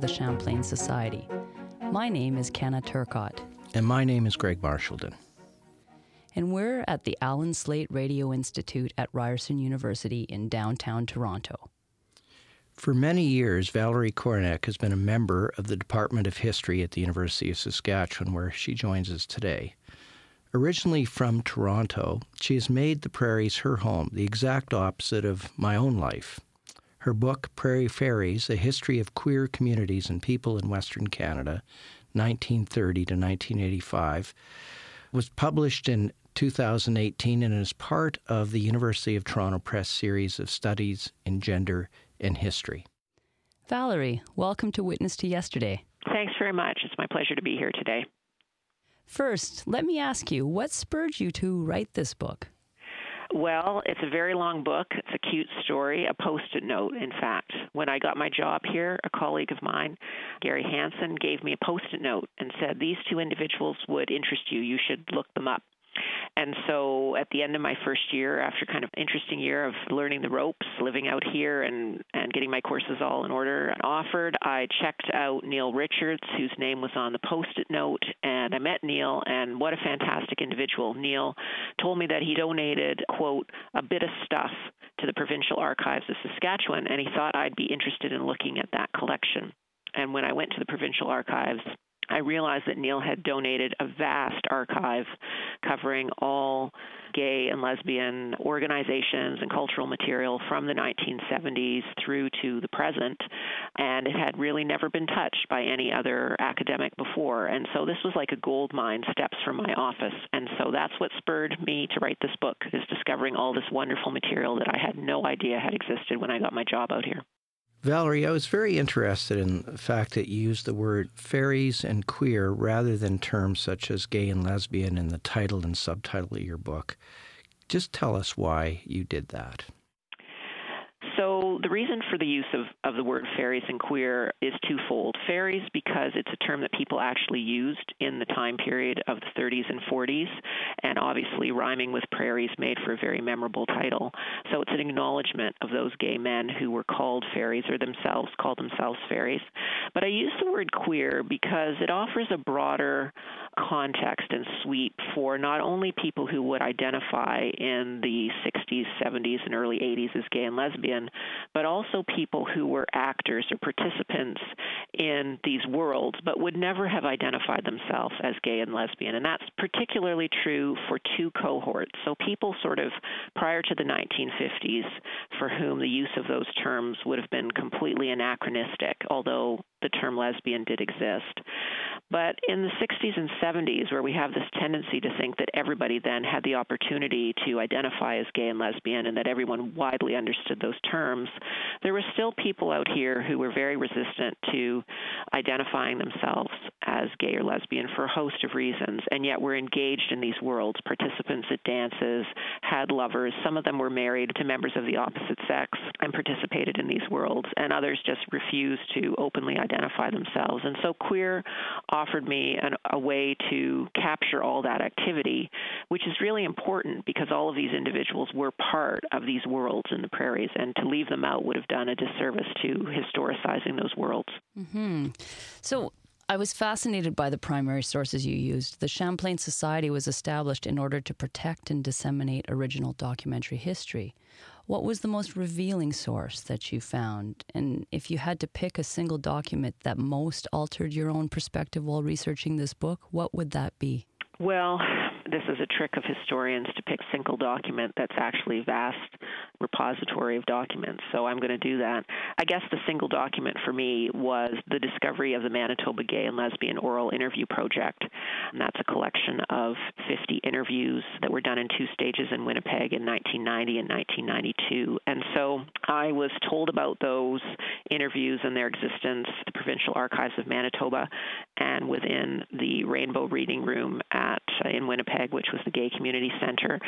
of the Champlain Society. My name is Kenna Turcott. And my name is Greg Marchildon. And we're at the Allen Slaight Radio Institute at Ryerson University in downtown Toronto. For many years, Valerie Korinek has been a member of the Department of History at the University of Saskatchewan, where she joins us today. Originally from Toronto, she has made the prairies her home, the exact opposite of my own life. Her book, Prairie Fairies A History of Queer Communities and People in Western Canada, 1930 to 1985, was published in 2018 and is part of the University of Toronto Press series of studies in gender and history. Valerie, welcome to Witness to Yesterday. Thanks very much. It's my pleasure to be here today. First, let me ask you what spurred you to write this book? Well, it's a very long book. It's a cute story, a post it note, in fact. When I got my job here, a colleague of mine, Gary Hansen, gave me a post it note and said, These two individuals would interest you. You should look them up. And so at the end of my first year, after kind of interesting year of learning the ropes, living out here and, and getting my courses all in order and offered, I checked out Neil Richards, whose name was on the post-it note, and I met Neil, and what a fantastic individual. Neil told me that he donated, quote, a bit of stuff to the Provincial Archives of Saskatchewan, and he thought I'd be interested in looking at that collection. And when I went to the Provincial Archives, I realized that Neil had donated a vast archive covering all gay and lesbian organizations and cultural material from the 1970s through to the present, and it had really never been touched by any other academic before. And so this was like a gold mine steps from my office. And so that's what spurred me to write this book is discovering all this wonderful material that I had no idea had existed when I got my job out here. Valerie, I was very interested in the fact that you used the word fairies and queer rather than terms such as gay and lesbian in the title and subtitle of your book. Just tell us why you did that. The reason for the use of, of the word fairies and queer is twofold. Fairies because it's a term that people actually used in the time period of the 30s and 40s, and obviously rhyming with prairies made for a very memorable title. So it's an acknowledgement of those gay men who were called fairies or themselves called themselves fairies. But I use the word queer because it offers a broader context and sweep for not only people who would identify in the 60s, 70s, and early 80s as gay and lesbian, but also people who were actors or participants in these worlds, but would never have identified themselves as gay and lesbian. And that's particularly true for two cohorts. So people sort of prior to the 1950s for whom the use of those terms would have been completely anachronistic, although the term lesbian did exist. But in the 60s and 70s, where we have this tendency to think that everybody then had the opportunity to identify as gay and lesbian and that everyone widely understood those terms, there were still people out here who were very resistant to identifying themselves as gay or lesbian for a host of reasons, and yet were engaged in these worlds, participants at dances, had lovers. Some of them were married to members of the opposite sex and participated in these worlds, and others just refused to openly identify themselves. And so queer offered me an, a way to capture all that activity, which is really important because all of these individuals were part of these worlds in the prairies, and to leave them out would have done a disservice to historicizing those worlds. Mm-hmm. So, I was fascinated by the primary sources you used. The Champlain Society was established in order to protect and disseminate original documentary history. What was the most revealing source that you found? And if you had to pick a single document that most altered your own perspective while researching this book, what would that be? Well, this is a trick of historians to pick a single document that's actually a vast repository of documents. So I'm going to do that. I guess the single document for me was the discovery of the Manitoba Gay and Lesbian Oral Interview Project. And that's a collection of 50 interviews that were done in two stages in Winnipeg in 1990 and 1992. And so I was told about those interviews and their existence, the Provincial Archives of Manitoba, and within the Rainbow Reading Room at uh, in Winnipeg, which was the Gay Community Center.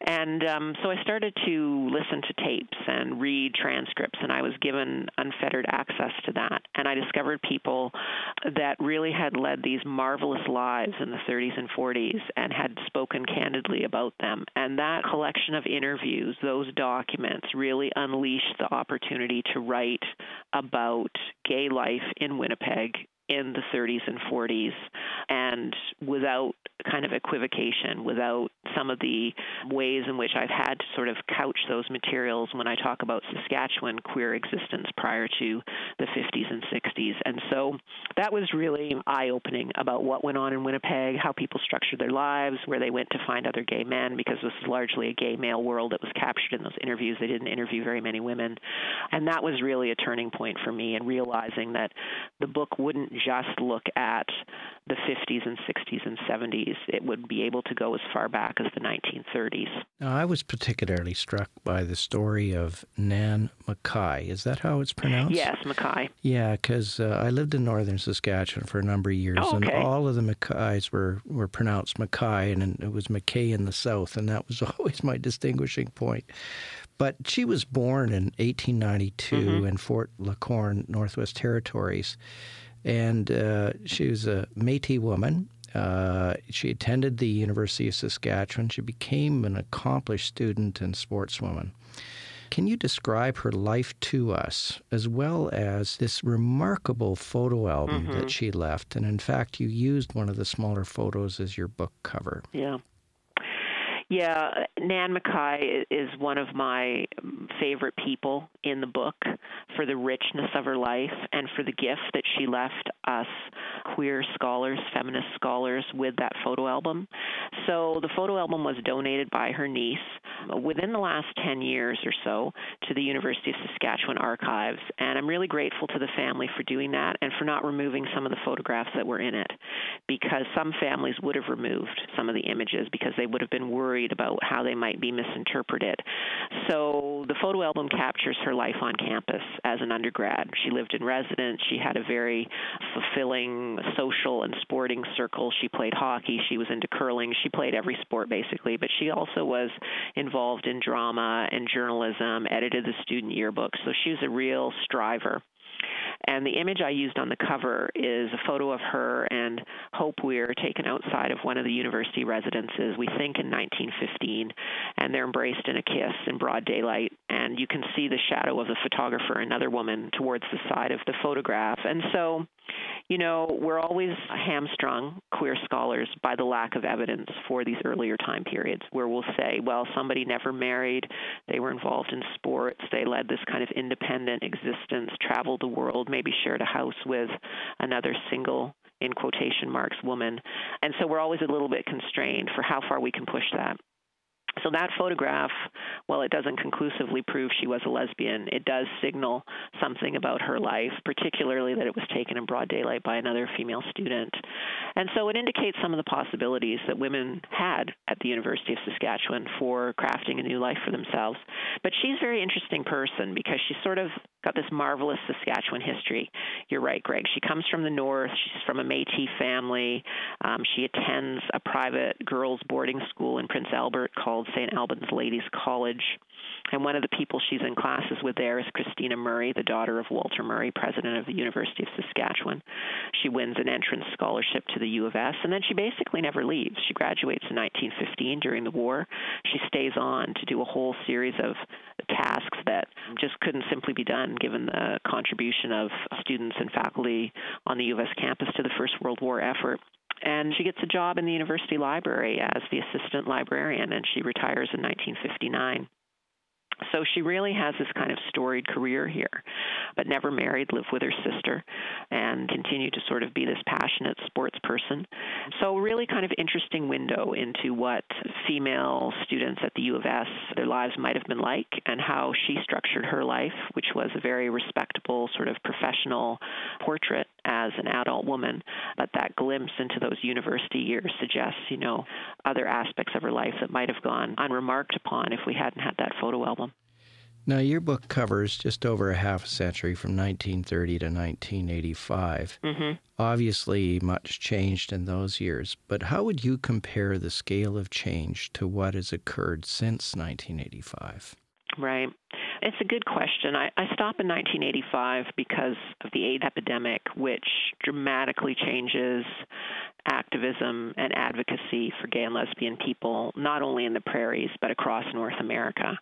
And um, so I started to listen to tapes and read transcripts, and I was given unfettered access to that. And I discovered people that really had led these marvelous lives in the 30s and 40s and had spoken candidly about them. And that collection of interviews, those documents, really unleashed the opportunity to write about gay life in Winnipeg in the 30s and 40s and without kind of equivocation, without some of the ways in which I've had to sort of couch those materials when I talk about Saskatchewan queer existence prior to the 50s and 60s. And so that was really eye opening about what went on in Winnipeg, how people structured their lives, where they went to find other gay men, because this is largely a gay male world that was captured in those interviews. They didn't interview very many women. And that was really a turning point for me in realizing that the book wouldn't just look at the 50s and 60s and 70s. It would be able to go as far back as the 1930s. Now, I was particularly struck by the story of Nan Mackay. Is that how it's pronounced? Yes, Mackay. Yeah, because uh, I lived in northern Saskatchewan for a number of years, oh, okay. and all of the Mackays were, were pronounced Mackay, and it was McKay in the south, and that was always my distinguishing point. But she was born in 1892 mm-hmm. in Fort LaCorne, Northwest Territories and uh, she was a Métis woman. Uh, she attended the University of Saskatchewan. She became an accomplished student and sportswoman. Can you describe her life to us, as well as this remarkable photo album mm-hmm. that she left? And in fact, you used one of the smaller photos as your book cover. Yeah. Yeah, Nan Mackay is one of my favorite people in the book for the richness of her life and for the gift that she left us queer scholars, feminist scholars, with that photo album. So the photo album was donated by her niece within the last 10 years or so to the University of Saskatchewan archives. And I'm really grateful to the family for doing that and for not removing some of the photographs that were in it because some families would have removed some of the images because they would have been worried about how they might be misinterpreted. So the photo album captures her life on campus as an undergrad. She lived in residence. She had a very fulfilling social and sporting circle. She played hockey. She was into curling. She played every sport basically, but she also was involved in drama and journalism, edited the student yearbook. So she was a real striver. And the image I used on the cover is a photo of her and Hope Weir taken outside of one of the university residences, we think in 1915, and they're embraced in a kiss in broad daylight. And you can see the shadow of the photographer, another woman, towards the side of the photograph. And so you know, we're always hamstrung, queer scholars, by the lack of evidence for these earlier time periods where we'll say, well, somebody never married, they were involved in sports, they led this kind of independent existence, traveled the world, maybe shared a house with another single in quotation marks woman. And so we're always a little bit constrained for how far we can push that. So that photograph, while it doesn't conclusively prove she was a lesbian, it does signal something about her life, particularly that it was taken in broad daylight by another female student. And so it indicates some of the possibilities that women had at the University of Saskatchewan for crafting a new life for themselves. But she's a very interesting person because she's sort of got this marvelous Saskatchewan history. You're right, Greg. She comes from the north. She's from a Métis family. Um, she attends a private girls' boarding school in Prince Albert called St. Albans Ladies College. And one of the people she's in classes with there is Christina Murray, the daughter of Walter Murray, president of the University of Saskatchewan. She wins an entrance scholarship to the U of S, and then she basically never leaves. She graduates in 1915 during the war. She stays on to do a whole series of tasks that just couldn't simply be done given the contribution of students and faculty on the U of S campus to the First World War effort and she gets a job in the university library as the assistant librarian and she retires in 1959 so she really has this kind of storied career here, but never married, lived with her sister, and continued to sort of be this passionate sports person. So, really kind of interesting window into what female students at the U of S, their lives might have been like, and how she structured her life, which was a very respectable, sort of professional portrait as an adult woman. But that glimpse into those university years suggests, you know, other aspects of her life that might have gone unremarked upon if we hadn't had that photo album. Now, your book covers just over a half a century from 1930 to 1985. Mm-hmm. Obviously, much changed in those years, but how would you compare the scale of change to what has occurred since 1985? Right. It's a good question. I, I stop in 1985 because of the AIDS epidemic, which dramatically changes activism and advocacy for gay and lesbian people, not only in the prairies, but across North America.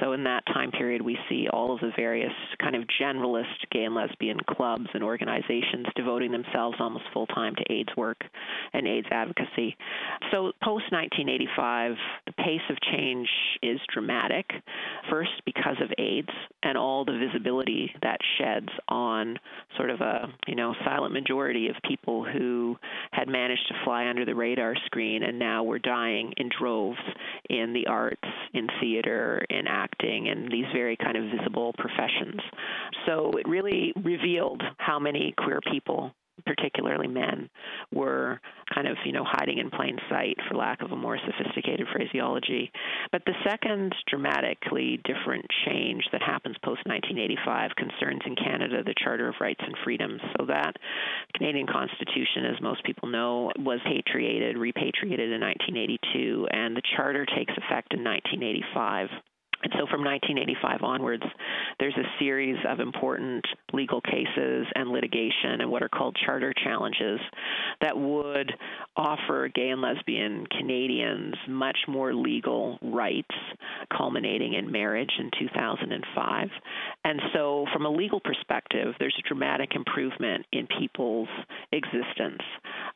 So, in that time period, we see all of the various kind of generalist gay and lesbian clubs and organizations devoting themselves almost full time to AIDS work and AIDS advocacy. So, post 1985, the pace of change is dramatic. First, because of AIDS and all the visibility that sheds on sort of a you know silent majority of people who had managed to fly under the radar screen and now we're dying in droves in the arts, in theater, in acting, and these very kind of visible professions. So it really revealed how many queer people particularly men, were kind of, you know, hiding in plain sight, for lack of a more sophisticated phraseology. But the second dramatically different change that happens post 1985 concerns in Canada the Charter of Rights and Freedoms. So that Canadian Constitution, as most people know, was patriated, repatriated in 1982, and the Charter takes effect in 1985. And so from 1985 onwards, there's a series of important legal cases and litigation and what are called charter challenges that would offer gay and lesbian Canadians much more legal rights, culminating in marriage in 2005. And so, from a legal perspective, there's a dramatic improvement in people's existence.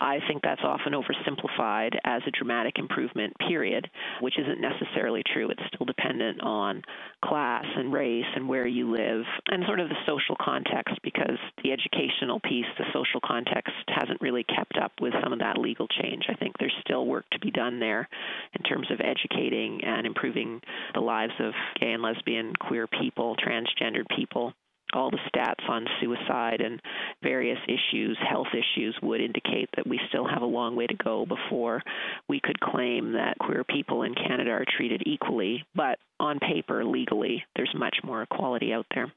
I think that's often oversimplified as a dramatic improvement, period, which isn't necessarily true. It's still dependent on class and race and where you live and sort of the social context because the educational piece, the social context, hasn't really kept up with some of that legal change. I think there's still work to be done there in terms of educating and improving the lives of gay and lesbian, queer people, transgendered people all the stats on suicide and various issues, health issues, would indicate that we still have a long way to go before we could claim that queer people in Canada are treated equally. But on paper, legally, there's much more equality out there.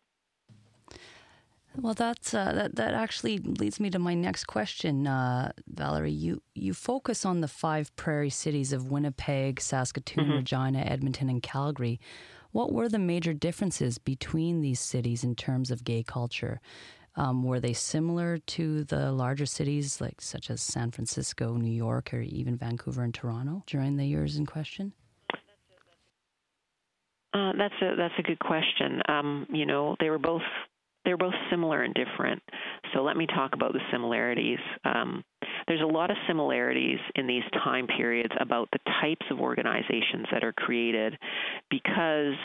Well, that's uh, that. That actually leads me to my next question, uh, Valerie. You you focus on the five prairie cities of Winnipeg, Saskatoon, mm-hmm. Regina, Edmonton, and Calgary. What were the major differences between these cities in terms of gay culture? Um, were they similar to the larger cities, like such as San Francisco, New York, or even Vancouver and Toronto during the years in question? Uh, that's a that's a good question. Um, you know, they were both they're both similar and different. So let me talk about the similarities. Um, there's a lot of similarities in these time periods about the types of organizations that are created because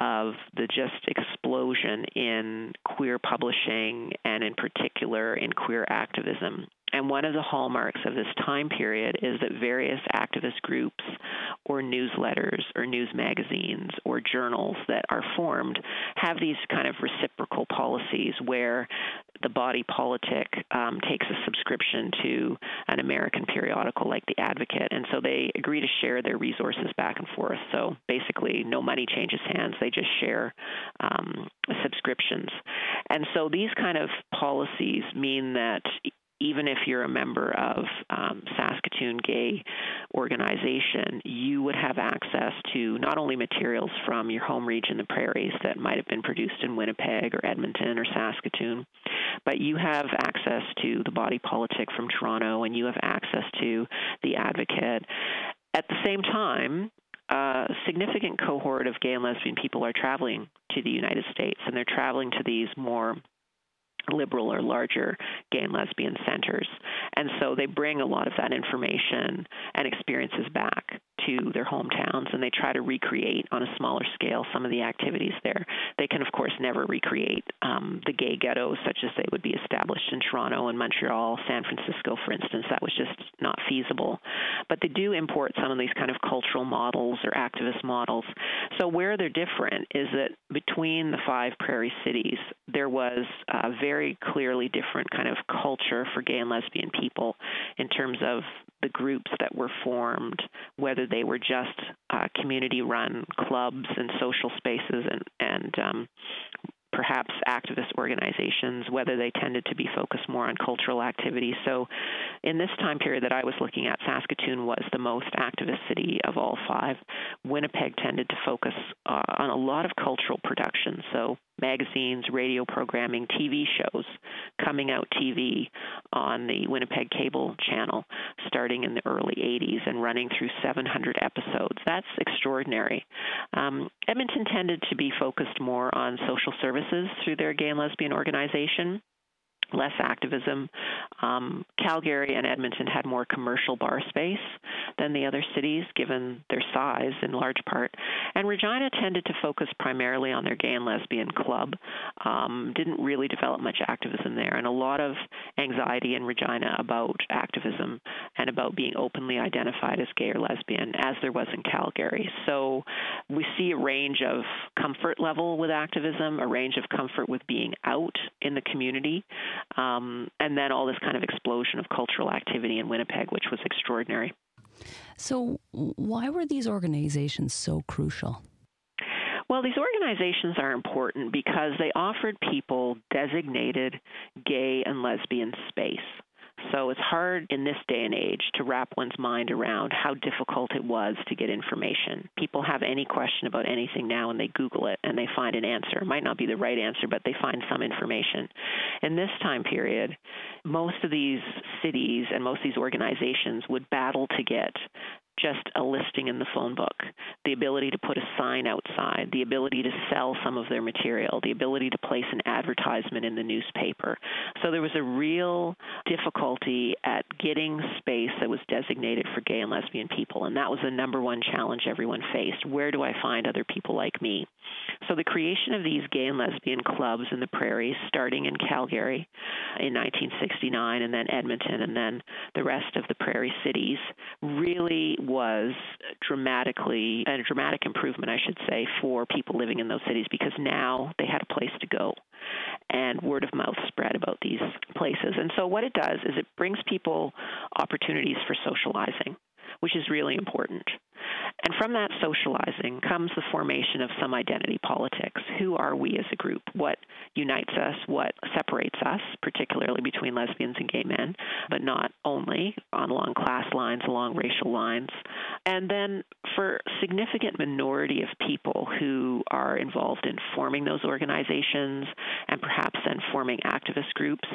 of the just explosion in queer publishing and in particular in queer activism. And one of the hallmarks of this time period is that various activist groups or newsletters or news magazines or journals that are formed have these kind of reciprocal policies where the body politic um, takes a subscription to an American periodical like The Advocate, and so they agree to share their resources back and forth. So basically, no money changes hands; they just share um, subscriptions. And so these kind of policies mean that even if you're a member of um, Saskatoon Gay Organization, you would have access to not only materials from your home region, the prairies, that might have been produced in Winnipeg or Edmonton or Saskatoon, but you have access to the body politic from Toronto and you have access to the advocate. At the same time, a significant cohort of gay and lesbian people are traveling to the United States, and they're traveling to these more liberal or larger gay and lesbian centers. And so they bring a lot of that information and experiences back to their hometowns and they try to recreate on a smaller scale some of the activities there. They can, of course, never recreate um, the gay ghettos such as they would be established in Toronto and Montreal, San Francisco, for instance. That was just not feasible. But they do import some of these kind of cultural models or activist models. So where they're different is that between the five prairie cities, there was a very clearly different kind of culture for gay and lesbian people in terms of the groups that were formed, whether they were just uh, community run clubs and social spaces and, and um, perhaps activist organizations, whether they tended to be focused more on cultural activity. So, in this time period that I was looking at, Saskatoon was the most activist city of all five. Winnipeg tended to focus uh, on a lot of cultural production, so magazines, radio programming, TV shows, coming out TV on the Winnipeg cable channel starting in the early 80s and running through 700 episodes. That's extraordinary. Um, Edmonton tended to be focused more on social services through their gay and lesbian organization less activism. Um, Calgary and Edmonton had more commercial bar space than the other cities, given their size in large part. And Regina tended to focus primarily on their gay and lesbian club, um, didn't really develop much activism there, and a lot of anxiety in Regina about activism and about being openly identified as gay or lesbian, as there was in Calgary. So we see a range of comfort level with activism, a range of comfort with being out in the community um, and then all this kind of explosion of cultural activity in Winnipeg, which was extraordinary. So, why were these organizations so crucial? Well, these organizations are important because they offered people designated gay and lesbian space. So it's hard in this day and age to wrap one's mind around how difficult it was to get information. People have any question about anything now and they Google it and they find an answer. It might not be the right answer, but they find some information. In this time period, most of these cities and most of these organizations would battle to get just a listing in the phone book, the ability to put a sign outside, the ability to sell some of their material, the ability to place an advertisement in the newspaper. So there was a real difficulty at getting space that was designated for gay and lesbian people, and that was the number one challenge everyone faced. Where do I find other people like me? So the creation of these gay and lesbian clubs in the prairies, starting in Calgary in 1969, and then Edmonton, and then the rest of the prairie cities, really was dramatically a dramatic improvement, I should say, for people living in those cities because now they had a place to go and word of mouth spread about these places. And so what it does is it brings people opportunities for socializing, which is really important. And from that socializing comes the formation of some identity politics. Who are we as a group? What unites us? What separates us, particularly between lesbians and gay men, but not only on along class lines, along racial lines. And then for significant minority of people who are involved in forming those organizations and perhaps then forming activist groups,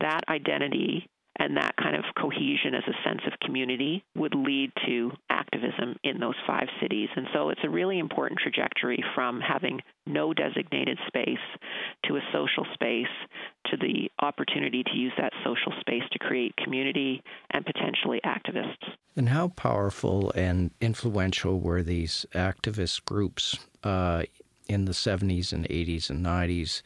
that identity and that kind of cohesion as a sense of community would lead to activism in those five cities. And so it's a really important trajectory from having no designated space to a social space to the opportunity to use that social space to create community and potentially activists. And how powerful and influential were these activist groups uh, in the 70s and 80s and 90s?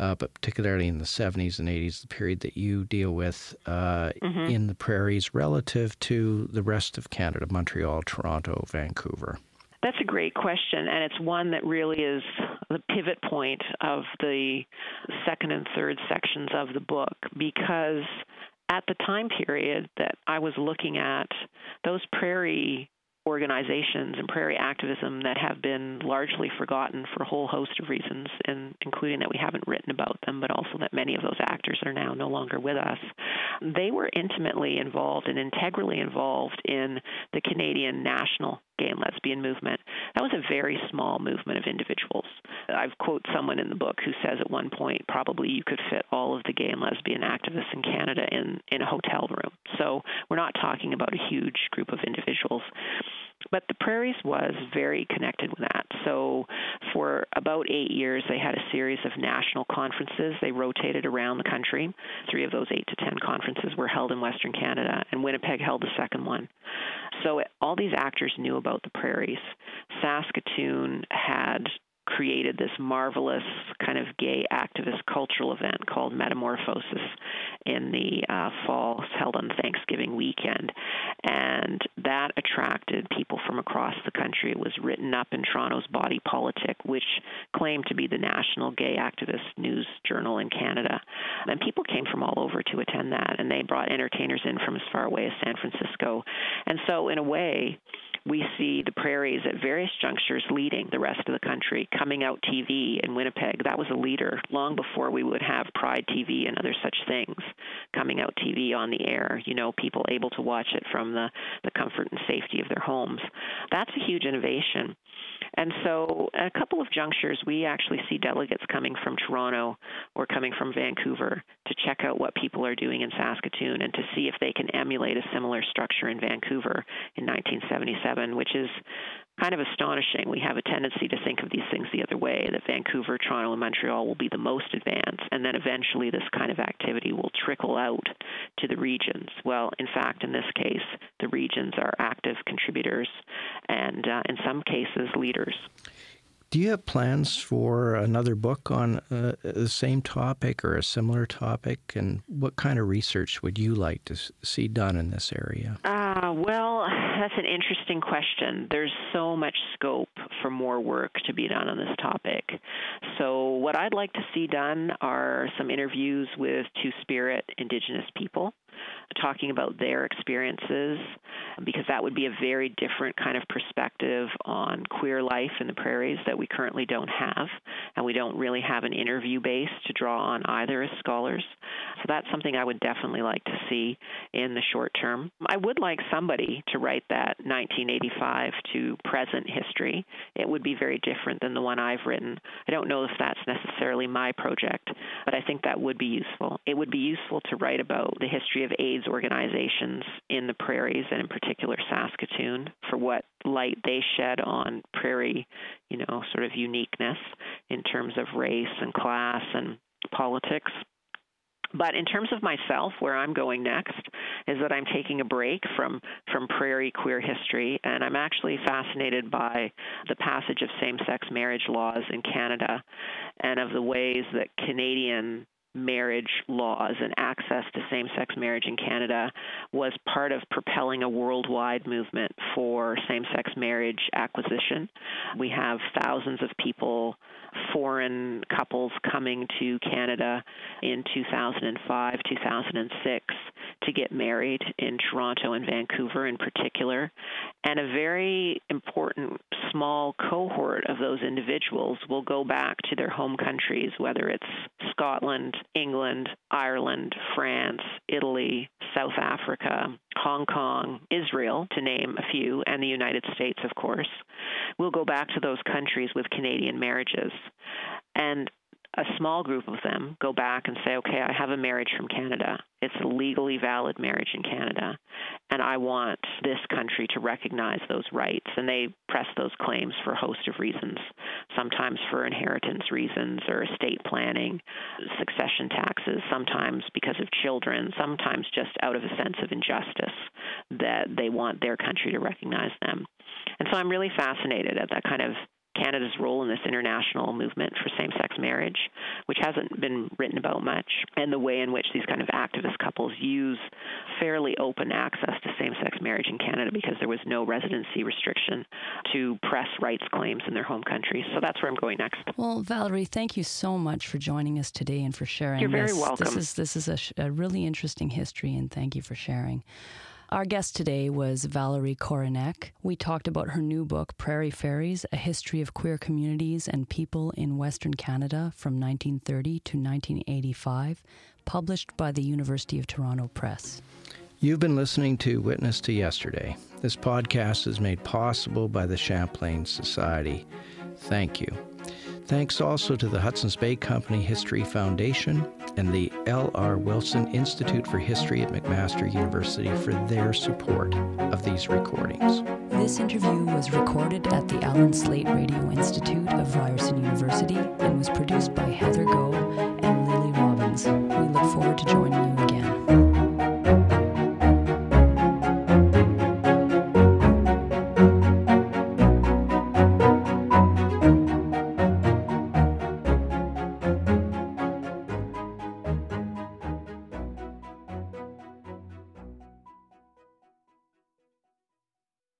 Uh, but particularly in the 70s and 80s, the period that you deal with uh, mm-hmm. in the prairies relative to the rest of Canada, Montreal, Toronto, Vancouver? That's a great question, and it's one that really is the pivot point of the second and third sections of the book because at the time period that I was looking at, those prairie organizations and prairie activism that have been largely forgotten for a whole host of reasons, and including that we haven't written about them, but also that many of those actors are now no longer with us. They were intimately involved and integrally involved in the Canadian national gay and lesbian movement. That was a very small movement of individuals. I've quote someone in the book who says at one point probably you could fit all of the gay and lesbian activists in Canada in in a hotel room. So we're not talking about a huge group of individuals. But the prairies was very connected with that. So for about eight years, they had a series of national conferences. They rotated around the country. Three of those eight to ten conferences were held in Western Canada, and Winnipeg held the second one. So all these actors knew about the prairies. Saskatoon had created this marvelous kind of gay activist cultural event called Metamorphosis in the uh, fall, held on Thanksgiving weekend. And that attracted people from across the country. It was written up in Toronto's Body Politic, which claimed to be the national gay activist news journal in Canada. And people came from all over to attend that, and they brought entertainers in from as far away as San Francisco. And so, in a way, we see the prairies at various junctures leading the rest of the country. Coming Out TV in Winnipeg, that was a leader long before we would have Pride TV and other such things. Coming Out TV on the air, you know, people able to watch it from the, the comfort and safety of their homes. That's a huge innovation. And so, at a couple of junctures, we actually see delegates coming from Toronto or coming from Vancouver to check out what people are doing in Saskatoon and to see if they can emulate a similar structure in Vancouver in 1977, which is kind of astonishing. We have a tendency to think of these things the other way that Vancouver, Toronto, and Montreal will be the most advanced, and then eventually this kind of activity will trickle out to the regions. Well, in fact, in this case, the regions are active contributors and, uh, in some cases, leaders. Do you have plans for another book on uh, the same topic or a similar topic? And what kind of research would you like to see done in this area? Uh, Uh, well, that's an interesting question. There's so much scope for more work to be done on this topic. So, what I'd like to see done are some interviews with Two Spirit Indigenous people talking about their experiences because that would be a very different kind of perspective on queer life in the prairies that we currently don't have. And we don't really have an interview base to draw on either as scholars. So that's something I would definitely like to see in the short term. I would like somebody to write that 1985 to present history. It would be very different than the one I've written. I don't know if that's necessarily my project, but I think that would be useful. It would be useful to write about the history of AIDS organizations in the prairies and in particular Saskatoon for what light they shed on prairie, you know, sort of uniqueness in terms of race and class and politics. But in terms of myself, where I'm going next is that I'm taking a break from from prairie queer history, and I'm actually fascinated by the passage of same-sex marriage laws in Canada, and of the ways that Canadian marriage laws and access to same sex marriage in Canada was part of propelling a worldwide movement for same sex marriage acquisition. We have thousands of people, foreign couples coming to Canada in 2005, 2006 to get married in Toronto and Vancouver in particular. And a very important small cohort of those individuals will go back to their home countries, whether it's Scotland, England, Ireland, France, Italy, South Africa, Hong Kong, Israel, to name a few, and the United States, of course. We'll go back to those countries with Canadian marriages. And a small group of them go back and say, okay, I have a marriage from Canada. It's a legally valid marriage in Canada, and I want this country to recognize those rights. And they press those claims for a host of reasons, sometimes for inheritance reasons or estate planning, succession taxes, sometimes because of children, sometimes just out of a sense of injustice that they want their country to recognize them. And so I'm really fascinated at that kind of Canada's role in this international movement for same sex marriage, which hasn't been written about much, and the way in which these kind of activist couples use fairly open access to same sex marriage in Canada because there was no residency restriction to press rights claims in their home country. So that's where I'm going next. Well, Valerie, thank you so much for joining us today and for sharing. You're very this. welcome. This is, this is a, a really interesting history, and thank you for sharing. Our guest today was Valerie Korinek. We talked about her new book, Prairie Fairies A History of Queer Communities and People in Western Canada from 1930 to 1985, published by the University of Toronto Press. You've been listening to Witness to Yesterday. This podcast is made possible by the Champlain Society. Thank you. Thanks also to the Hudson's Bay Company History Foundation and the L.R. Wilson Institute for History at McMaster University for their support of these recordings. This interview was recorded at the Allen Slaight Radio Institute of Ryerson University and was produced by Heather Go and Lily Robbins. We look forward to joining you